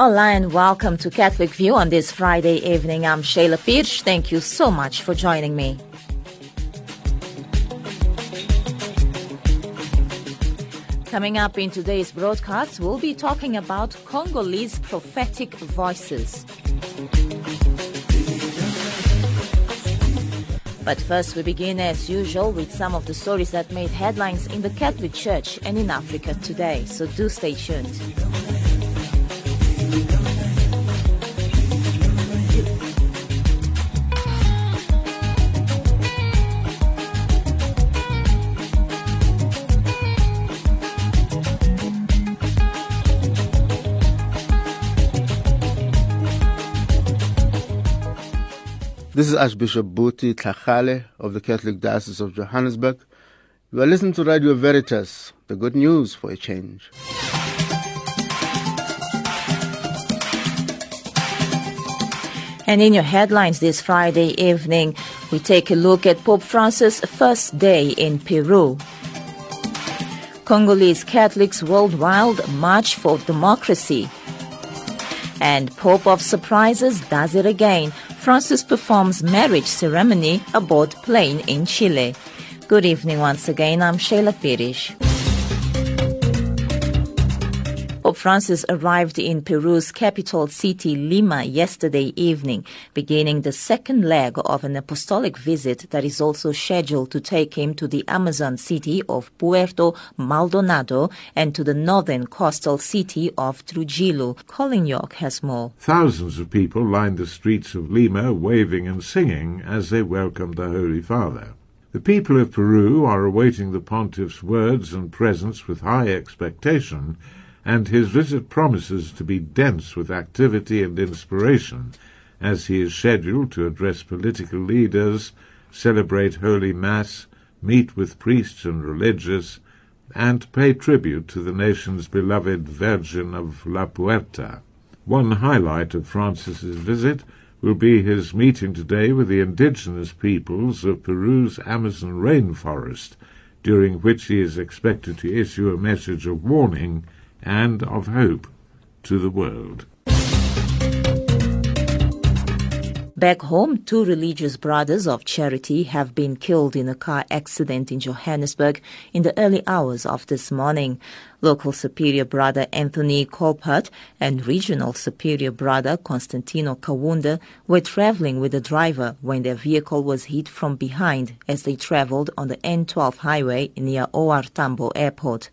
Hola and welcome to Catholic View on this Friday evening. I'm Sheila Pires. Thank you so much for joining me. Coming up in today's broadcast, we'll be talking about Congolese prophetic voices. But first, we begin as usual with some of the stories that made headlines in the Catholic Church and in Africa today. So do stay tuned. This is Archbishop Buti Tlhagale of the Catholic Diocese of Johannesburg. You are listening to Radio Veritas, the good news for a change. And in your headlines this Friday evening, we take a look at Pope Francis' first day in Peru. Congolese Catholics worldwide march for democracy. And Pope of Surprises does it again. Francis performs marriage ceremony aboard plane in Chile. Good evening once again. I'm Sheila Pires. Pope Francis arrived in Peru's capital city, Lima, yesterday evening, beginning the second leg of an apostolic visit that is also scheduled to take him to the Amazon city of Puerto Maldonado and to the northern coastal city of Trujillo. Colin York has more. Thousands of people lined the streets of Lima, waving and singing as they welcomed the Holy Father. The people of Peru are awaiting the pontiff's words and presence with high expectation and his visit promises to be dense with activity and inspiration as he is scheduled to address political leaders, celebrate Holy Mass, meet with priests and religious, and pay tribute to the nation's beloved Virgin of La Puerta. One highlight of Francis's visit will be his meeting today with the indigenous peoples of Peru's Amazon rainforest, during which he is expected to issue a message of warning and of hope to the world. Back home, two religious brothers of charity have been killed in a car accident in Johannesburg in the early hours of this morning. Local Superior Brother Anthony Colpert and Regional Superior Brother Constantino Kawunda were traveling with a driver when their vehicle was hit from behind as they traveled on the N12 highway near OR Tambo Airport.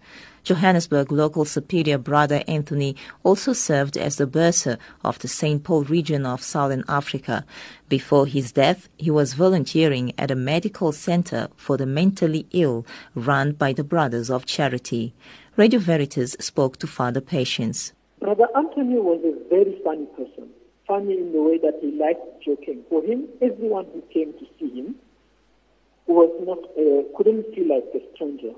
Johannesburg local superior brother Anthony also served as the bursar of the St. Paul region of Southern Africa. Before his death, he was volunteering at a medical center for the mentally ill run by the Brothers of Charity. Radio Veritas spoke to Father Patience. Brother Anthony was a very funny person, funny in the way that he liked joking. For him, everyone who came to see him was not uh, couldn't feel like a stranger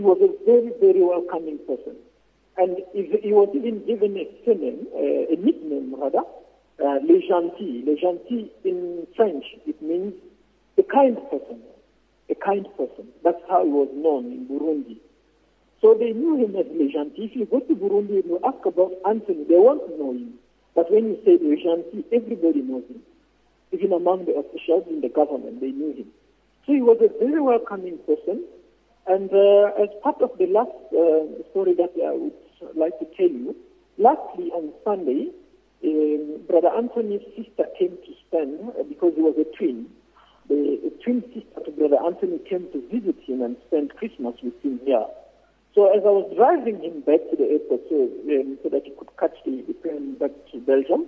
he was a very, very welcoming person. And he was even given a surname, uh, a nickname rather, uh, Le Gentil. Le Gentil in French, it means a kind person. A kind person. That's how he was known in Burundi. So they knew him as Le Gentil. If you go to Burundi and you ask about Anthony, they won't know him. But when you say Le Gentil, everybody knows him. Even among the officials in the government, they knew him. So he was a very welcoming person. And uh, as part of the last uh, story that I would like to tell you, lastly on Sunday, um, Brother Anthony's sister came to spend, uh, because he was a twin, the, the twin sister to Brother Anthony came to visit him and spend Christmas with him here. So as I was driving him back to the airport so, um, so that he could catch the, the plane back to Belgium,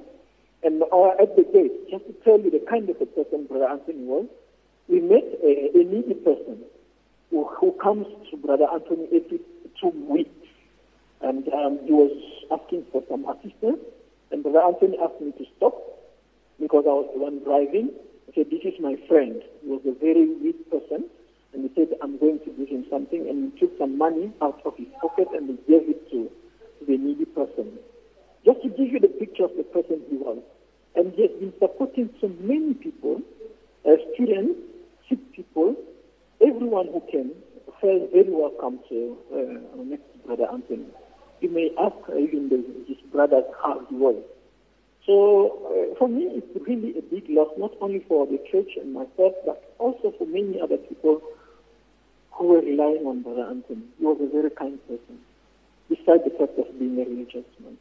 and uh, at the gate, just to tell you the kind of a person Brother Anthony was, we met a, a needy person who, who comes to Brother Anthony every two weeks. And um, he was asking for some assistance. And Brother Anthony asked me to stop because I was the one driving. He said, This is my friend. He was a very weak person. And he said, I'm going to give him something. And he took some money out of his pocket and he gave it to the needy person. Just to give you the picture of the person he was. And he has been supporting so many people, uh, students, everyone who came felt very welcome to uh, next brother Anthony. You may ask even the, his brothers how he was. So uh, for me, it's really a big loss, not only for the church and myself, but also for many other people who were relying on Brother Anthony. He was a very kind person, besides the fact of being a religious man.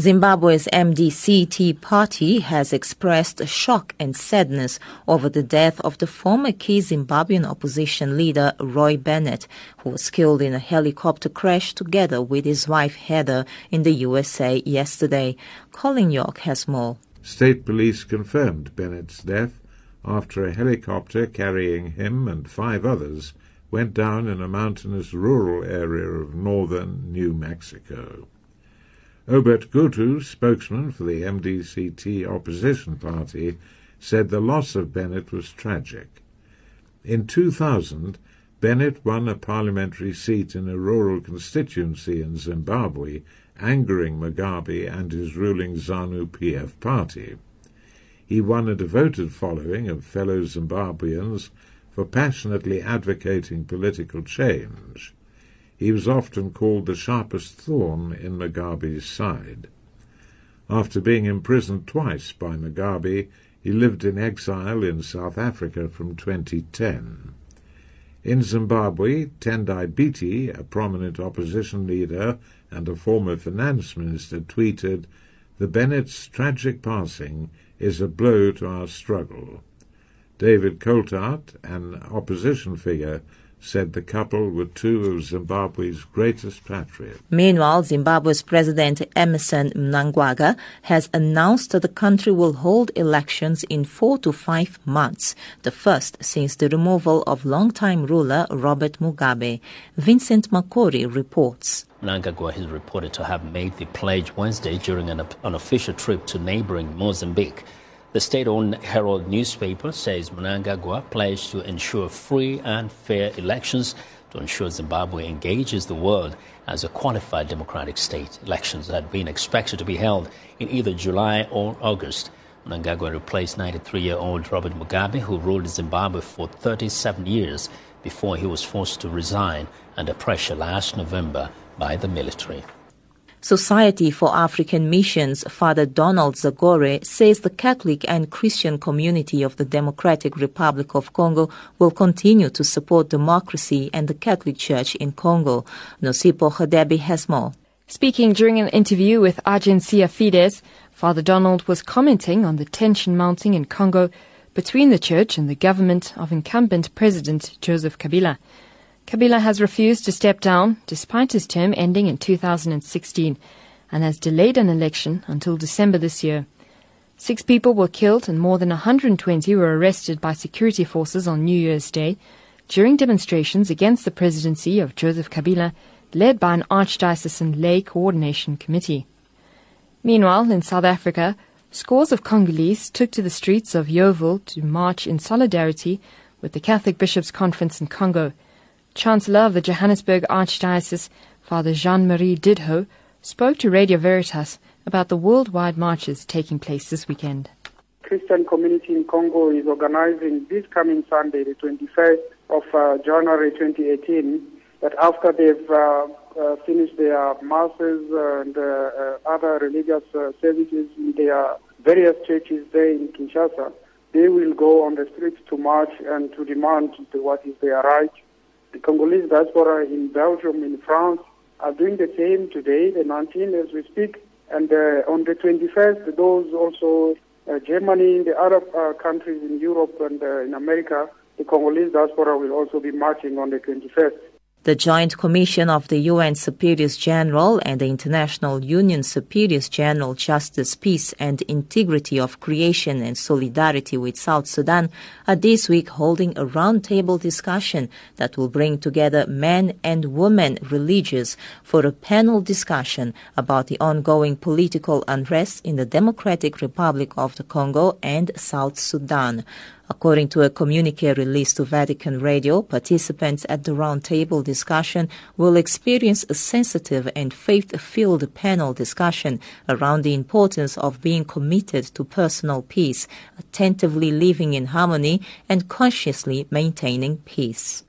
Zimbabwe's MDC-T party has expressed shock and sadness over the death of the former key Zimbabwean opposition leader Roy Bennett, who was killed in a helicopter crash together with his wife Heather in the USA yesterday. Colin York has more. State police confirmed Bennett's death after a helicopter carrying him and five others went down in a mountainous rural area of northern New Mexico. Obert Gutu, spokesman for the MDC-T opposition party, said the loss of Bennett was tragic. In 2000, Bennett won a parliamentary seat in a rural constituency in Zimbabwe, angering Mugabe and his ruling ZANU-PF party. He won a devoted following of fellow Zimbabweans for passionately advocating political change. He was often called the sharpest thorn in Mugabe's side. After being imprisoned twice by Mugabe, he lived in exile in South Africa from 2010. In Zimbabwe, Tendai Biti, a prominent opposition leader and a former finance minister, tweeted, The Bennett's tragic passing is a blow to our struggle. David Coltart, an opposition figure, said the couple were two of Zimbabwe's greatest patriots. Meanwhile, Zimbabwe's President Emmerson Mnangagwa has announced that the country will hold elections in four to five months, the first since the removal of longtime ruler Robert Mugabe. Vincent Makori reports. Mnangagwa is reported to have made the pledge Wednesday during an unofficial trip to neighboring Mozambique. The state-owned Herald newspaper says Mnangagwa pledged to ensure free and fair elections to ensure Zimbabwe engages the world as a qualified democratic state. Elections had been expected to be held in either July or August. Mnangagwa replaced 93-year-old Robert Mugabe, who ruled Zimbabwe for 37 years before he was forced to resign under pressure last November by the military. Society for African Missions, Father Donald Zagore, says the Catholic and Christian community of the Democratic Republic of Congo will continue to support democracy and the Catholic Church in Congo. Nosipo Hadebi has more. Speaking during an interview with Agenzia Fides, Father Donald was commenting on the tension mounting in Congo between the church and the government of incumbent President Joseph Kabila. Kabila has refused to step down despite his term ending in 2016 and has delayed an election until December this year. Six people were killed and more than 120 were arrested by security forces on New Year's Day during demonstrations against the presidency of Joseph Kabila led by an archdiocesan lay coordination committee. Meanwhile, in South Africa, scores of Congolese took to the streets of Yeoville to march in solidarity with the Catholic Bishops' Conference in Congo. Chancellor of the Johannesburg Archdiocese, Father Jean-Marie Didho, spoke to Radio Veritas about the worldwide marches taking place this weekend. Christian community in Congo is organizing this coming Sunday, the 21st of uh, January 2018, that after they've uh, uh, finished their masses and uh, uh, other religious uh, services in their various churches there in Kinshasa, they will go on the streets to march and to demand what is their right the Congolese diaspora in Belgium, in France, are doing the same today, the 19th as we speak. And uh, on the 21st, those also, uh, Germany, the other uh, countries in Europe and uh, in America, the Congolese diaspora will also be marching on the 21st. The Joint Commission of the Union Superiors General and the International Union Superiors General Justice, Peace and Integrity of Creation and Solidarity with South Sudan are this week holding a roundtable discussion that will bring together men and women religious for a panel discussion about the ongoing political unrest in the Democratic Republic of the Congo and South Sudan. According to a communique released to Vatican Radio, participants at the roundtable discussion will experience a sensitive and faith-filled panel discussion around the importance of being committed to personal peace, attentively living in harmony, and consciously maintaining peace.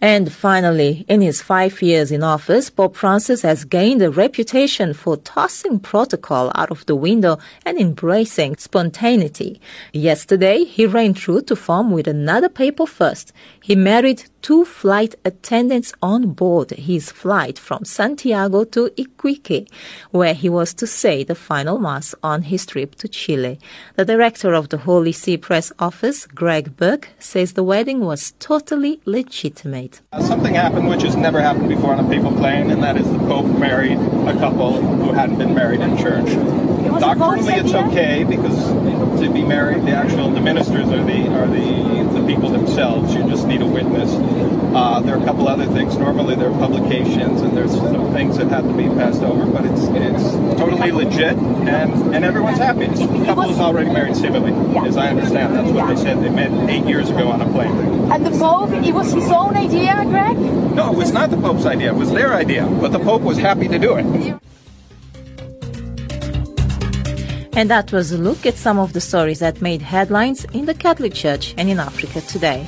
And finally, in his five years in office, Pope Francis has gained a reputation for tossing protocol out of the window and embracing spontaneity. Yesterday, he ran true to form with another papal first. He married two flight attendants on board his flight from Santiago to Iquique, where he was to say the final Mass on his trip to Chile. The director of the Holy See Press Office, Greg Burke, says the wedding was totally legitimate. Uh, something happened which has never happened before on a papal plane, and that is the Pope married a couple who hadn't been married in church. Doctrinally, it's okay because to be married, the actual the ministers are the are the the people themselves. You just need a witness. Uh, there are a couple other things. Normally, there are publications and there's some things that have to be passed over, but it's it's totally legit and and everyone's happy. The couple is already married civilly, as I understand. That's what they said. They met eight years ago on a plane. And the Pope, it was his own idea, Greg? No, it was not the Pope's idea. It was their idea, but the Pope was happy to do it. And that was a look at some of the stories that made headlines in the Catholic Church and in Africa today.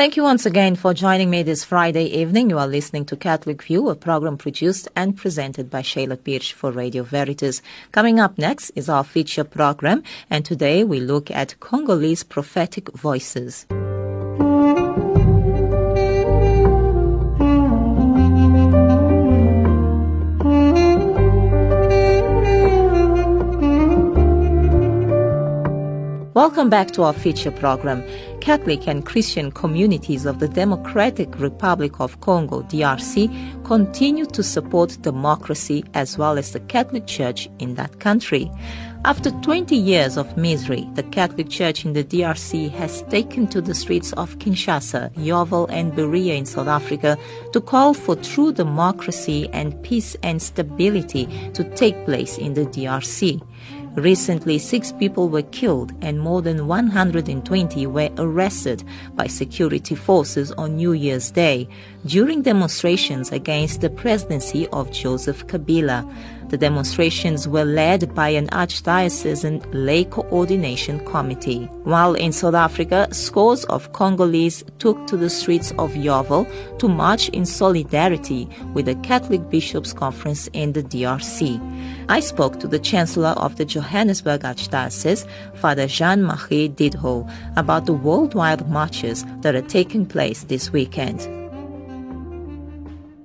Thank you once again for joining me this Friday evening. You are listening to Catholic View, a program produced and presented by Sheila Pires for Radio Veritas. Coming up next is our feature program, and today we look at Congolese prophetic voices. Welcome back to our feature program. Catholic and Christian communities of the Democratic Republic of Congo, DRC, continue to support democracy as well as the Catholic Church in that country. After 20 years of misery, the Catholic Church in the DRC has taken to the streets of Kinshasa, Yeoville, and Berea in South Africa to call for true democracy and peace and stability to take place in the DRC. Recently, six people were killed and more than 120 were arrested by security forces on New Year's Day during demonstrations against the presidency of Joseph Kabila. The demonstrations were led by an archdiocesan lay coordination committee. While in South Africa, scores of Congolese took to the streets of Yeoville to march in solidarity with the Catholic Bishops' Conference in the DRC. I spoke to the Chancellor of the Johannesburg Archdiocese, Father Jean-Marie Didho, about the worldwide marches that are taking place this weekend.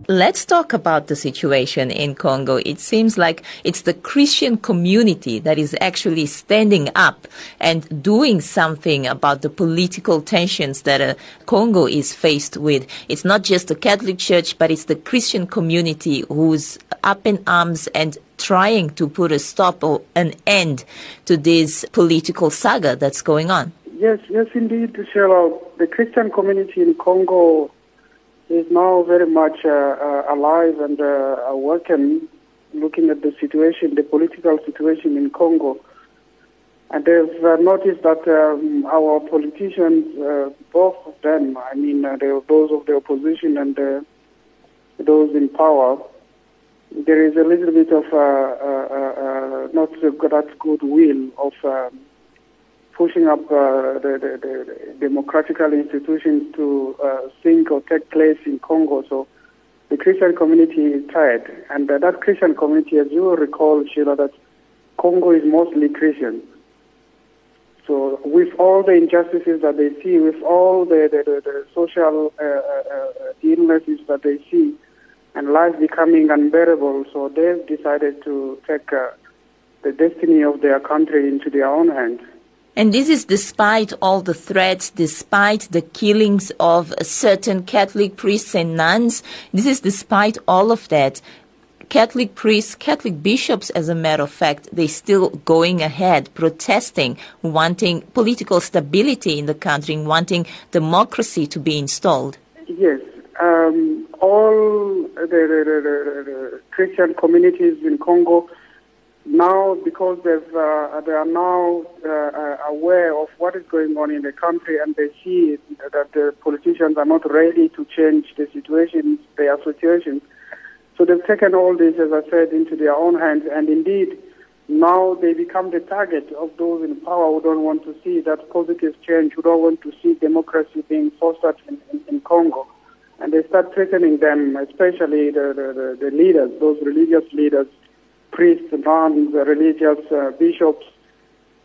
Let's talk about the situation in Congo. It seems like it's the Christian community that is actually standing up and doing something about the political tensions that uh, Congo is faced with. It's not just the Catholic Church, but it's the Christian community who's up in arms and trying to put a stop or an end to this political saga that's going on. Yes, yes, indeed, Sheila. The Christian community in Congo is now very much uh, uh, alive and uh, working, looking at the situation, the political situation in Congo. And they've uh, noticed that um, our politicians, uh, both of them, I mean, uh, those of the opposition and those in power, there is a little bit of not that good will of um, pushing up uh, the, the, the, democratical institutions to uh, or take place in Congo. So the Christian community is tired. And uh, that Christian community, as you will recall, Sheila, that Congo is mostly Christian. So with all the injustices that they see, with all the, the, the, the social uh, uh, illnesses that they see, and life becoming unbearable, so they've decided to take uh, the destiny of their country into their own hands. And this is despite all the threats, despite the killings of certain Catholic priests and nuns. This is despite all of that. Catholic priests, Catholic bishops, as a matter of fact, they are still going ahead, protesting, wanting political stability in the country, wanting democracy to be installed. Yes. Um, all the, the, the, the Christian communities in Congo now because they've, uh, they are now uh, uh, aware of what is going on in the country and they see that the politicians are not ready to change the situation, their situation. So they've taken all this, as I said, into their own hands. And indeed, now they become the target of those in power who don't want to see that positive change, who don't want to see democracy being fostered in, in, in Congo. And they start threatening them, especially the, the, the, the leaders, those religious leaders, priests, nuns, religious uh, bishops,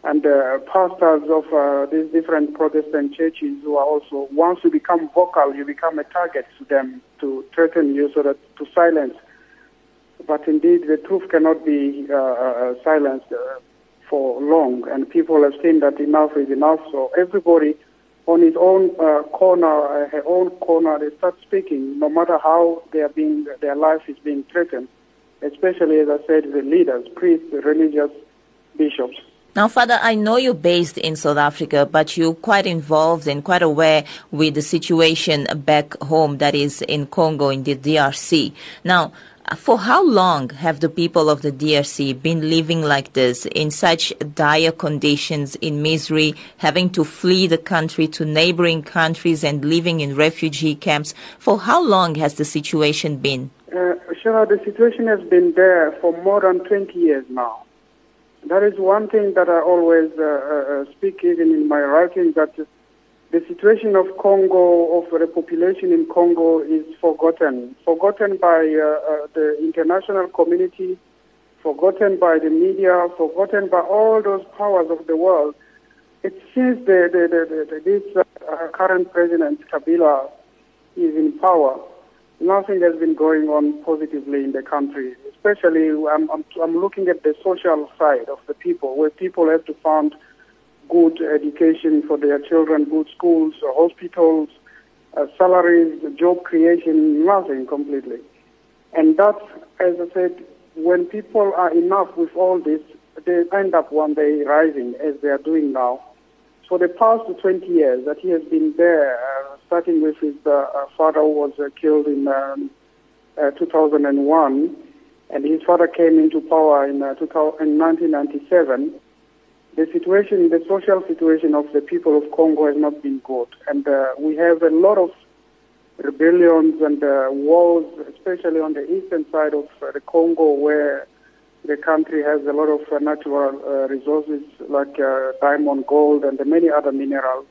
and uh, pastors of uh, these different Protestant churches who are also, once you become vocal, you become a target to them to threaten you so that to silence but indeed, the truth cannot be uh, uh, silenced uh, for long, and people have seen that enough is enough. So everybody, on his own uh, corner, her own corner, they start speaking, no matter how they are being, their life is being threatened. Especially, as I said, the leaders, priests, religious bishops. Now, Father, I know you're based in South Africa, but you're quite involved and quite aware with the situation back home, that is in Congo, in the DRC. Now, for how long have the people of the DRC been living like this in such dire conditions, in misery, having to flee the country to neighboring countries and living in refugee camps? For how long has the situation been? Uh, the situation has been there for more than 20 years now. That is one thing that I always uh, uh, speak even in my writing that the situation of Congo, of the population in Congo, is forgotten. Forgotten by uh, uh, the international community, forgotten by the media, forgotten by all those powers of the world. It seems the, the, the, this uh, current president, Kabila, is in power. Nothing has been going on positively in the country. Especially, I'm, I'm, I'm looking at the social side of the people, where people have to find good education for their children, good schools, hospitals, uh, salaries, job creation, nothing completely. And that's, as I said, when people are enough with all this, they end up one day rising as they are doing now. For the past 20 years that he has been there, uh, starting with his uh, uh father was uh, killed in um, uh, 2001, and his father came into power in, 2000, in 1997 the situation, the social situation of the people of Congo has not been good. And uh, we have a lot of rebellions and uh, wars, especially on the eastern side of uh, the Congo, where the country has a lot of uh, natural uh, resources like uh, diamond, gold, and many other minerals.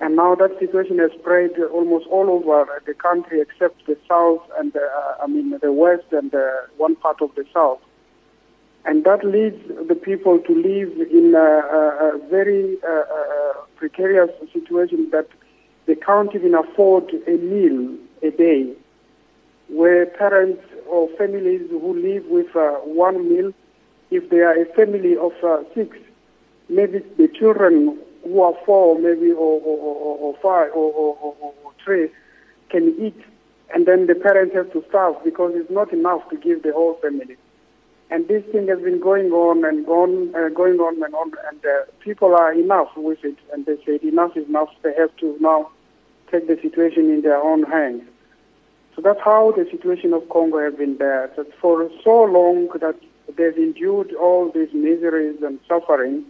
And now that situation has spread almost all over the country except the south and, I mean, the west and one part of the south. And that leads the people to live in a, a, a very uh, uh, precarious situation that they can't even afford a meal a day, where parents or families who live with uh, one meal, if they are a family of uh, six, maybe the children who are four, maybe or, or, or, five or, three, can eat, and then the parents have to starve because it's not enough to give the whole family. And this thing has been going on and on, uh, going on and on, and uh, people are enough with it, and they say enough is enough. They have to now take the situation in their own hands. So that's how the situation of Congo has been there. That for so long that they've endured all these miseries and suffering,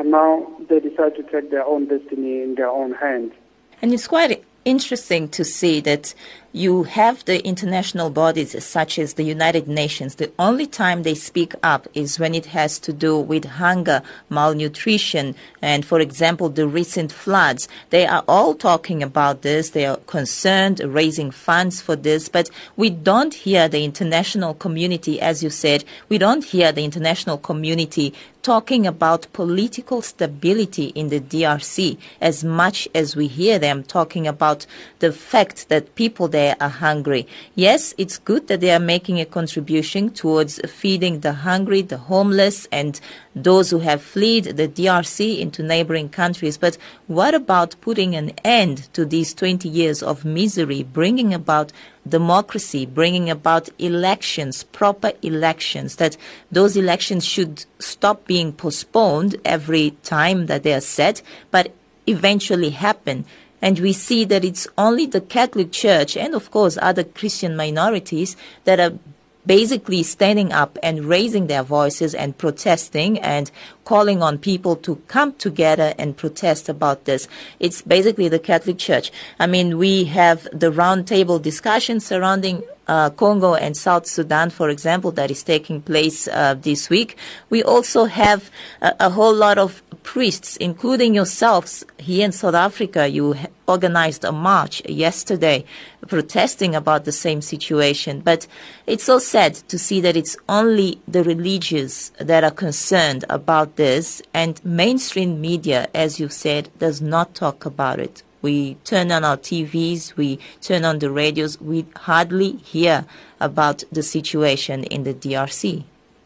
and now they decide to take their own destiny in their own hands. And it's quite interesting to see that you have the international bodies such as the United Nations. The only time they speak up is when it has to do with hunger, malnutrition, and for example, the recent floods. They are all talking about this. They are concerned, raising funds for this, but we don't hear the international community, as you said, we don't hear the international community talking about political stability in the DRC as much as we hear them talking about the fact that people there they are hungry. Yes, it's good that they are making a contribution towards feeding the hungry, the homeless, and those who have fled the DRC into neighboring countries. But what about putting an end to these 20 years of misery, bringing about democracy, bringing about elections, proper elections, that those elections should stop being postponed every time that they are set, but eventually happen. And we see that it's only the Catholic Church and, of course, other Christian minorities that are basically standing up and raising their voices and protesting and calling on people to come together and protest about this. It's basically the Catholic Church. I mean, we have the roundtable discussion surrounding uh, Congo and South Sudan, for example, that is taking place uh, this week. We also have a, a, whole lot of priests, including yourselves here in South Africa. You organized a march yesterday protesting about the same situation. But it's so sad to see that it's only the religious that are concerned about this, and mainstream media, as you said, does not talk about it. We turn on our TVs, we turn on the radios, we hardly hear about the situation in the DRC.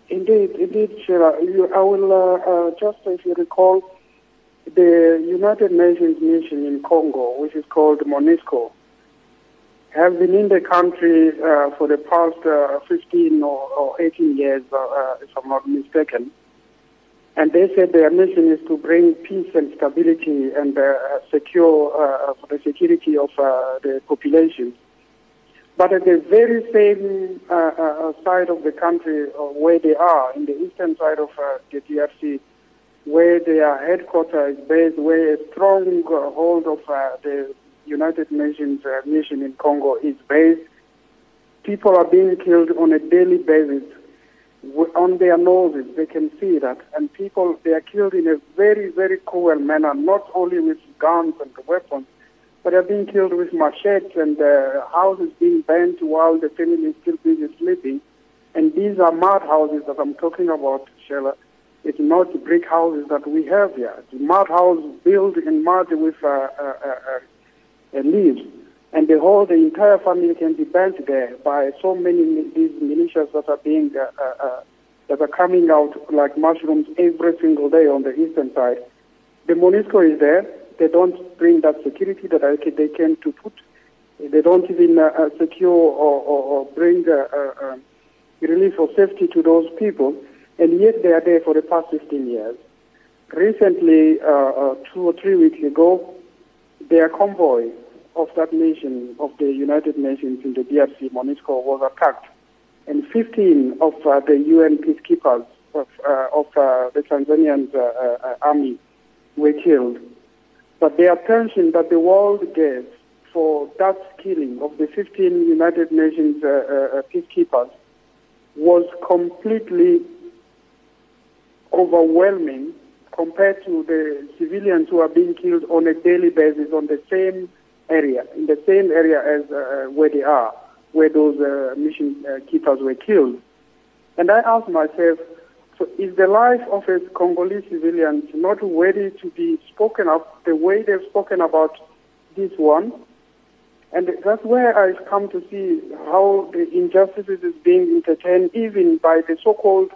Indeed, indeed, Sheila. You, I will uh, uh, just, if you recall, the United Nations mission in Congo, which is called MONUSCO, have been in the country uh, for the past uh, 15 or, or 18 years, uh, uh, if I'm not mistaken. And they said their mission is to bring peace and stability and uh, secure uh, the security of uh, the population. But at the very same uh, uh, side of the country uh, where they are, in the eastern side of the DRC, where their headquarters is based, where a strong hold of the United Nations mission in Congo is based, people are being killed on a daily basis on their noses. They can see that. And people, they are killed in a very, very cruel manner, not only with guns and weapons, but they're being killed with machetes and uh, houses being burnt while the family is still busy sleeping. And these are mud houses that I'm talking about, Sheila. It's not brick houses that we have here. It's mud house built in mud with uh, uh, uh, uh leaves and the whole, the entire family can be burnt there by so many these militias that are being, uh, uh, uh, that are coming out like mushrooms every single day on the eastern side. The MONUSCO is there. They don't bring that security that they came to put. They don't even uh, uh secure or, or, or bring uh, uh, relief or safety to those people, and yet they are there for the past 15 years. Recently, two or three weeks ago, their convoy of that nation, of the United Nations in the DRC, MONUSCO, was attacked. And 15 of uh, the UN peacekeepers of, uh, of uh, the Tanzanian uh, uh, army were killed. But the attention that the world gave for that killing of the 15 United Nations uh, peacekeepers was completely overwhelming compared to the civilians who are being killed on a daily basis on the same area, in the same area as uh, where they are, where those uh, mission uh, keepers were killed. And I asked myself, so is the life of a Congolese civilian not worthy to be spoken of the way they've spoken about this one? And that's where I come to see how the injustices is being entertained even by the so-called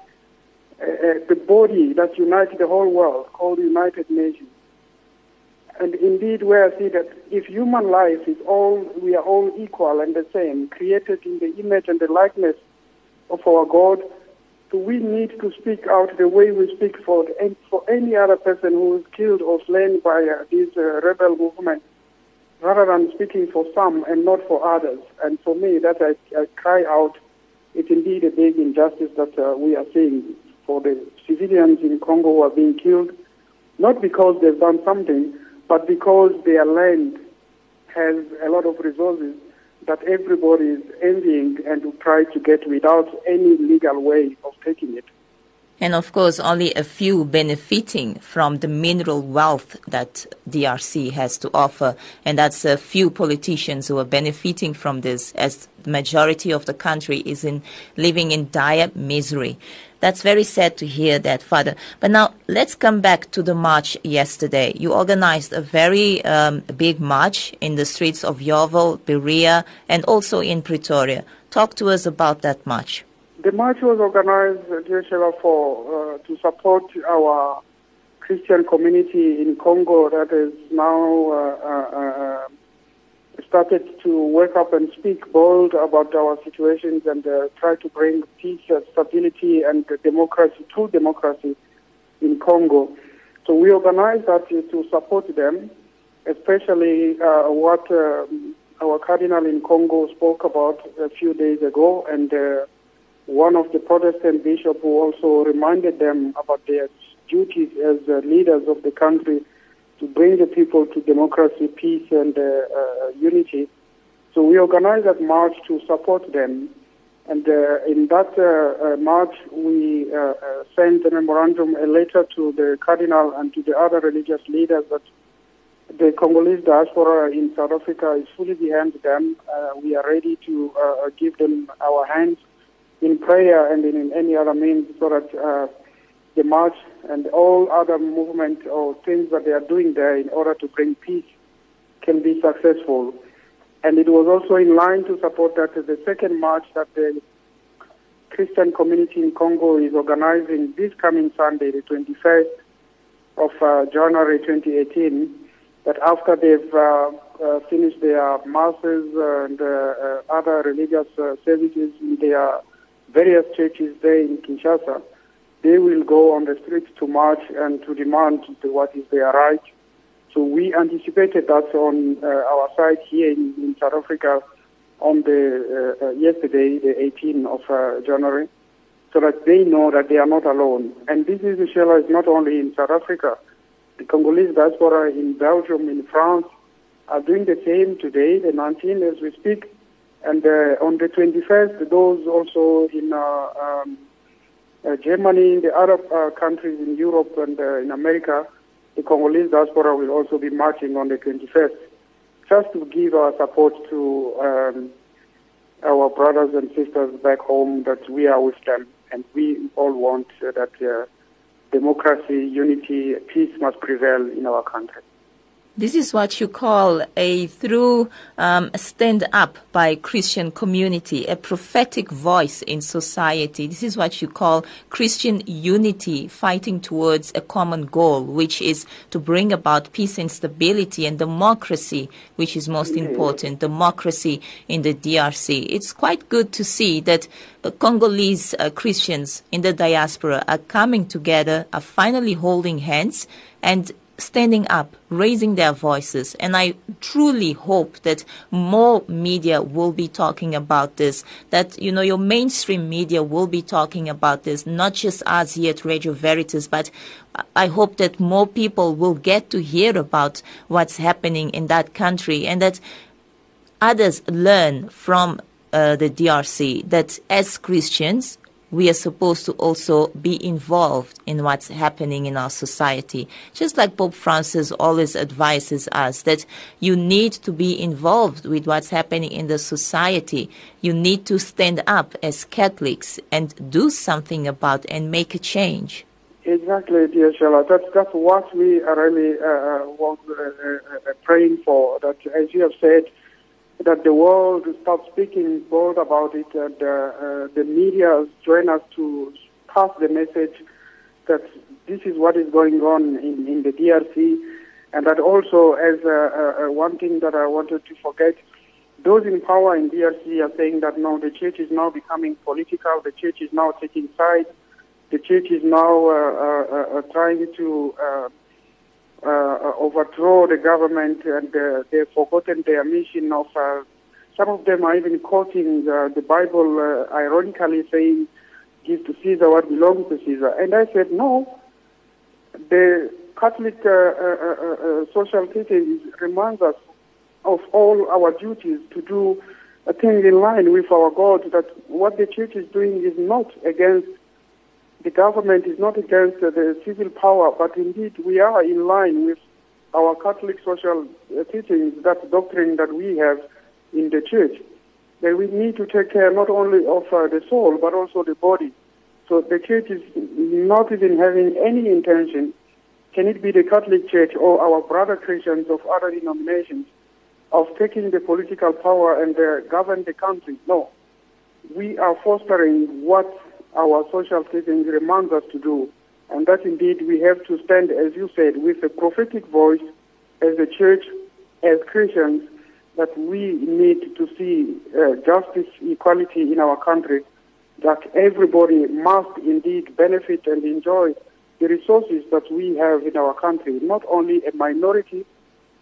uh, uh the body that unites the whole world called United Nations. And indeed, where I see that if human life is all, we are all equal and the same, created in the image and the likeness of our God, so we need to speak out the way we speak for for any other person who is killed or slain by uh, this uh, rebel movement, rather than speaking for some and not for others. And for me, that I, I cry out, it's indeed a big injustice that uh, we are seeing for the civilians in Congo who are being killed, not because they've done something, but because their land has a lot of resources that everybody is envying and will try to get without any legal way of taking it. And of course, only a few benefiting from the mineral wealth that DRC has to offer. And that's a few politicians who are benefiting from this as the majority of the country is in living in dire misery. That's very sad to hear that, Father. But now let's come back to the march yesterday. You organized a very um, big march in the streets of Yeoville, Berea, and also in Pretoria. Talk to us about that march. The march was organized, dear Sheva, for uh, to support our Christian community in Congo that is now uh, uh, uh started to wake up and speak bold about our situations and uh, try to bring peace, uh, stability, and democracy, true democracy in Congo. So we organized that to support them, especially uh, what um, our cardinal in Congo spoke about a few days ago, and uh, one of the Protestant bishops who also reminded them about their duties as uh, leaders of the country to bring the people to democracy, peace, and uh, uh, unity. So we organized that march to support them. And uh, in that uh, uh, march, we uh, sent a memorandum, a letter to the cardinal and to the other religious leaders that the Congolese diaspora in South Africa is fully behind them. We are ready to give them our hands in prayer and in, in any other means so that the march and all other movement or things that they are doing there in order to bring peace can be successful. And it was also in line to support that the second march that the Christian community in Congo is organizing this coming Sunday, the 21st of uh, January 2018, that after they've uh, uh, finished their masses and uh, uh, other religious uh, services in their various churches there in Kinshasa, they will go on the streets to march and to demand what is their right so we anticipated that on uh, our side here in, in, South Africa on the uh, uh yesterday, the 18th of uh, January, so that they know that they are not alone. And this is Michelle is not only in South Africa. The Congolese diaspora in Belgium, in France, are doing the same today, the 19th as we speak. And uh, on the 21st, those also in um, Germany, the other countries in Europe and in America, the Congolese diaspora will also be marching on the 21st, just to give our support to um, our brothers and sisters back home that we are with them and we all want uh, that uh, democracy, unity, peace must prevail in our country. This is what you call a through um, stand up by Christian community, a prophetic voice in society. This is what you call Christian unity, fighting towards a common goal, which is to bring about peace and stability and democracy, which is most important, democracy in the DRC. It's quite good to see that Congolese uh, Christians in the diaspora are coming together, are finally holding hands and standing up, raising their voices. And I truly hope that more media will be talking about this, that, you know, your mainstream media will be talking about this, not just us here at Radio Veritas, but I hope that more people will get to hear about what's happening in that country and that others learn from uh, the DRC that as Christians, we are supposed to also be involved in what's happening in our society. Just like Pope Francis always advises us that you need to be involved with what's happening in the society. You need to stand up as Catholics and do something about and make a change. Exactly, dear Sheila. That's, that's what we are really uh, uh uh, uh, uh, praying for. That, as you have said, that the world stop speaking bold about it and uh, uh, the media join us to pass the message that this is what is going on in, in the DRC and that also as uh, uh, one thing that I wanted to forget, those in power in DRC are saying that no, the church is now becoming political, the church is now taking sides, the church is now uh, uh, trying to uh, overthrow the government and uh, they've forgotten their mission of uh, some of them are even quoting uh, the Bible uh, ironically saying give to Caesar what belongs to Caesar. And I said no. The Catholic uh, social teaching reminds us of all our duties to do a thing in line with our God that what the church is doing is not against the government is not against the civil power, but indeed we are in line with our Catholic social uh, teachings, that doctrine that we have in the church. That we need to take care not only of uh, the soul, but also the body. So the church is not even having any intention, can it be the Catholic Church or our brother Christians of other denominations, of taking the political power and uh, govern the country. No. We are fostering what our social teaching reminds us to do. And that indeed we have to stand, as you said, with a prophetic voice as a church, as Christians, that we need to see uh, justice, equality in our country, that everybody must indeed benefit and enjoy the resources that we have in our country, not only a minority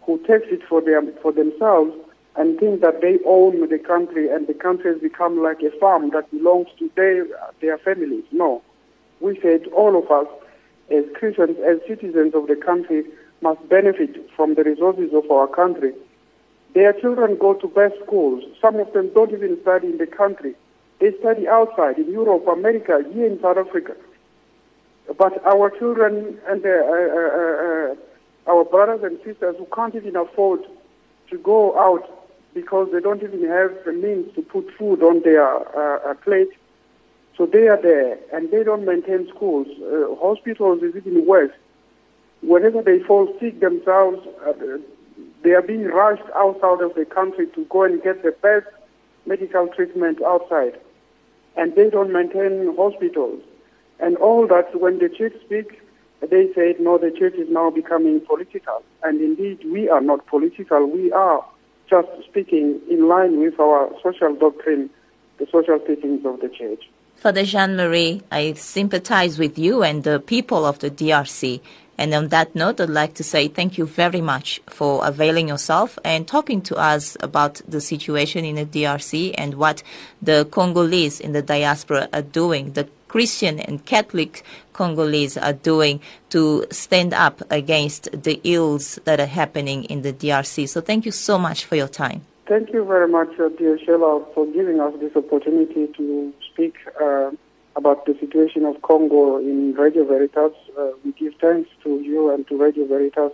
who takes it for, them, for themselves, and think that they own the country and the country has become like a farm that belongs to their, their families. No. We said all of us as Christians, as citizens of the country, must benefit from the resources of our country. Their children go to best schools. Some of them don't even study in the country. They study outside, in Europe, America, here in South Africa. But our children and uh, uh, uh, uh, our brothers and sisters who can't even afford to go out because they don't even have the means to put food on their uh, uh, plate. So they are there, and they don't maintain schools. hospitals is even worse. Whenever they fall sick themselves, they are being rushed outside of the country to go and get the best medical treatment outside. And they don't maintain hospitals. And all that, when the church speak, they say, no, the church is now becoming political. And indeed, we are not political. We are just speaking in line with our social doctrine, the social teachings of the church. Father Jean Marie, I sympathize with you and the people of the DRC. And on that note, I'd like to say thank you very much for availing yourself and talking to us about the situation in the DRC and what the Congolese in the diaspora are doing, the Christian and Catholic Congolese are doing to stand up against the ills that are happening in the DRC. So thank you so much for your time. Thank you very much, uh, dear Sheila, for giving us this opportunity to speak uh, about the situation of Congo in Radio Veritas. Uh, we give thanks to you and to Radio Veritas.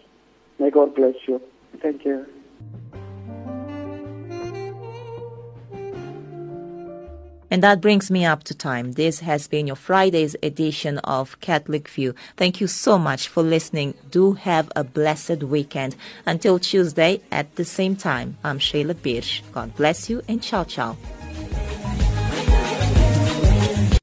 May God bless you. Thank you. And that brings me up to time. This has been your Friday's edition of Catholic View. Thank you so much for listening. Do have a blessed weekend. Until Tuesday at the same time, I'm Sheila Pires. God bless you and ciao ciao.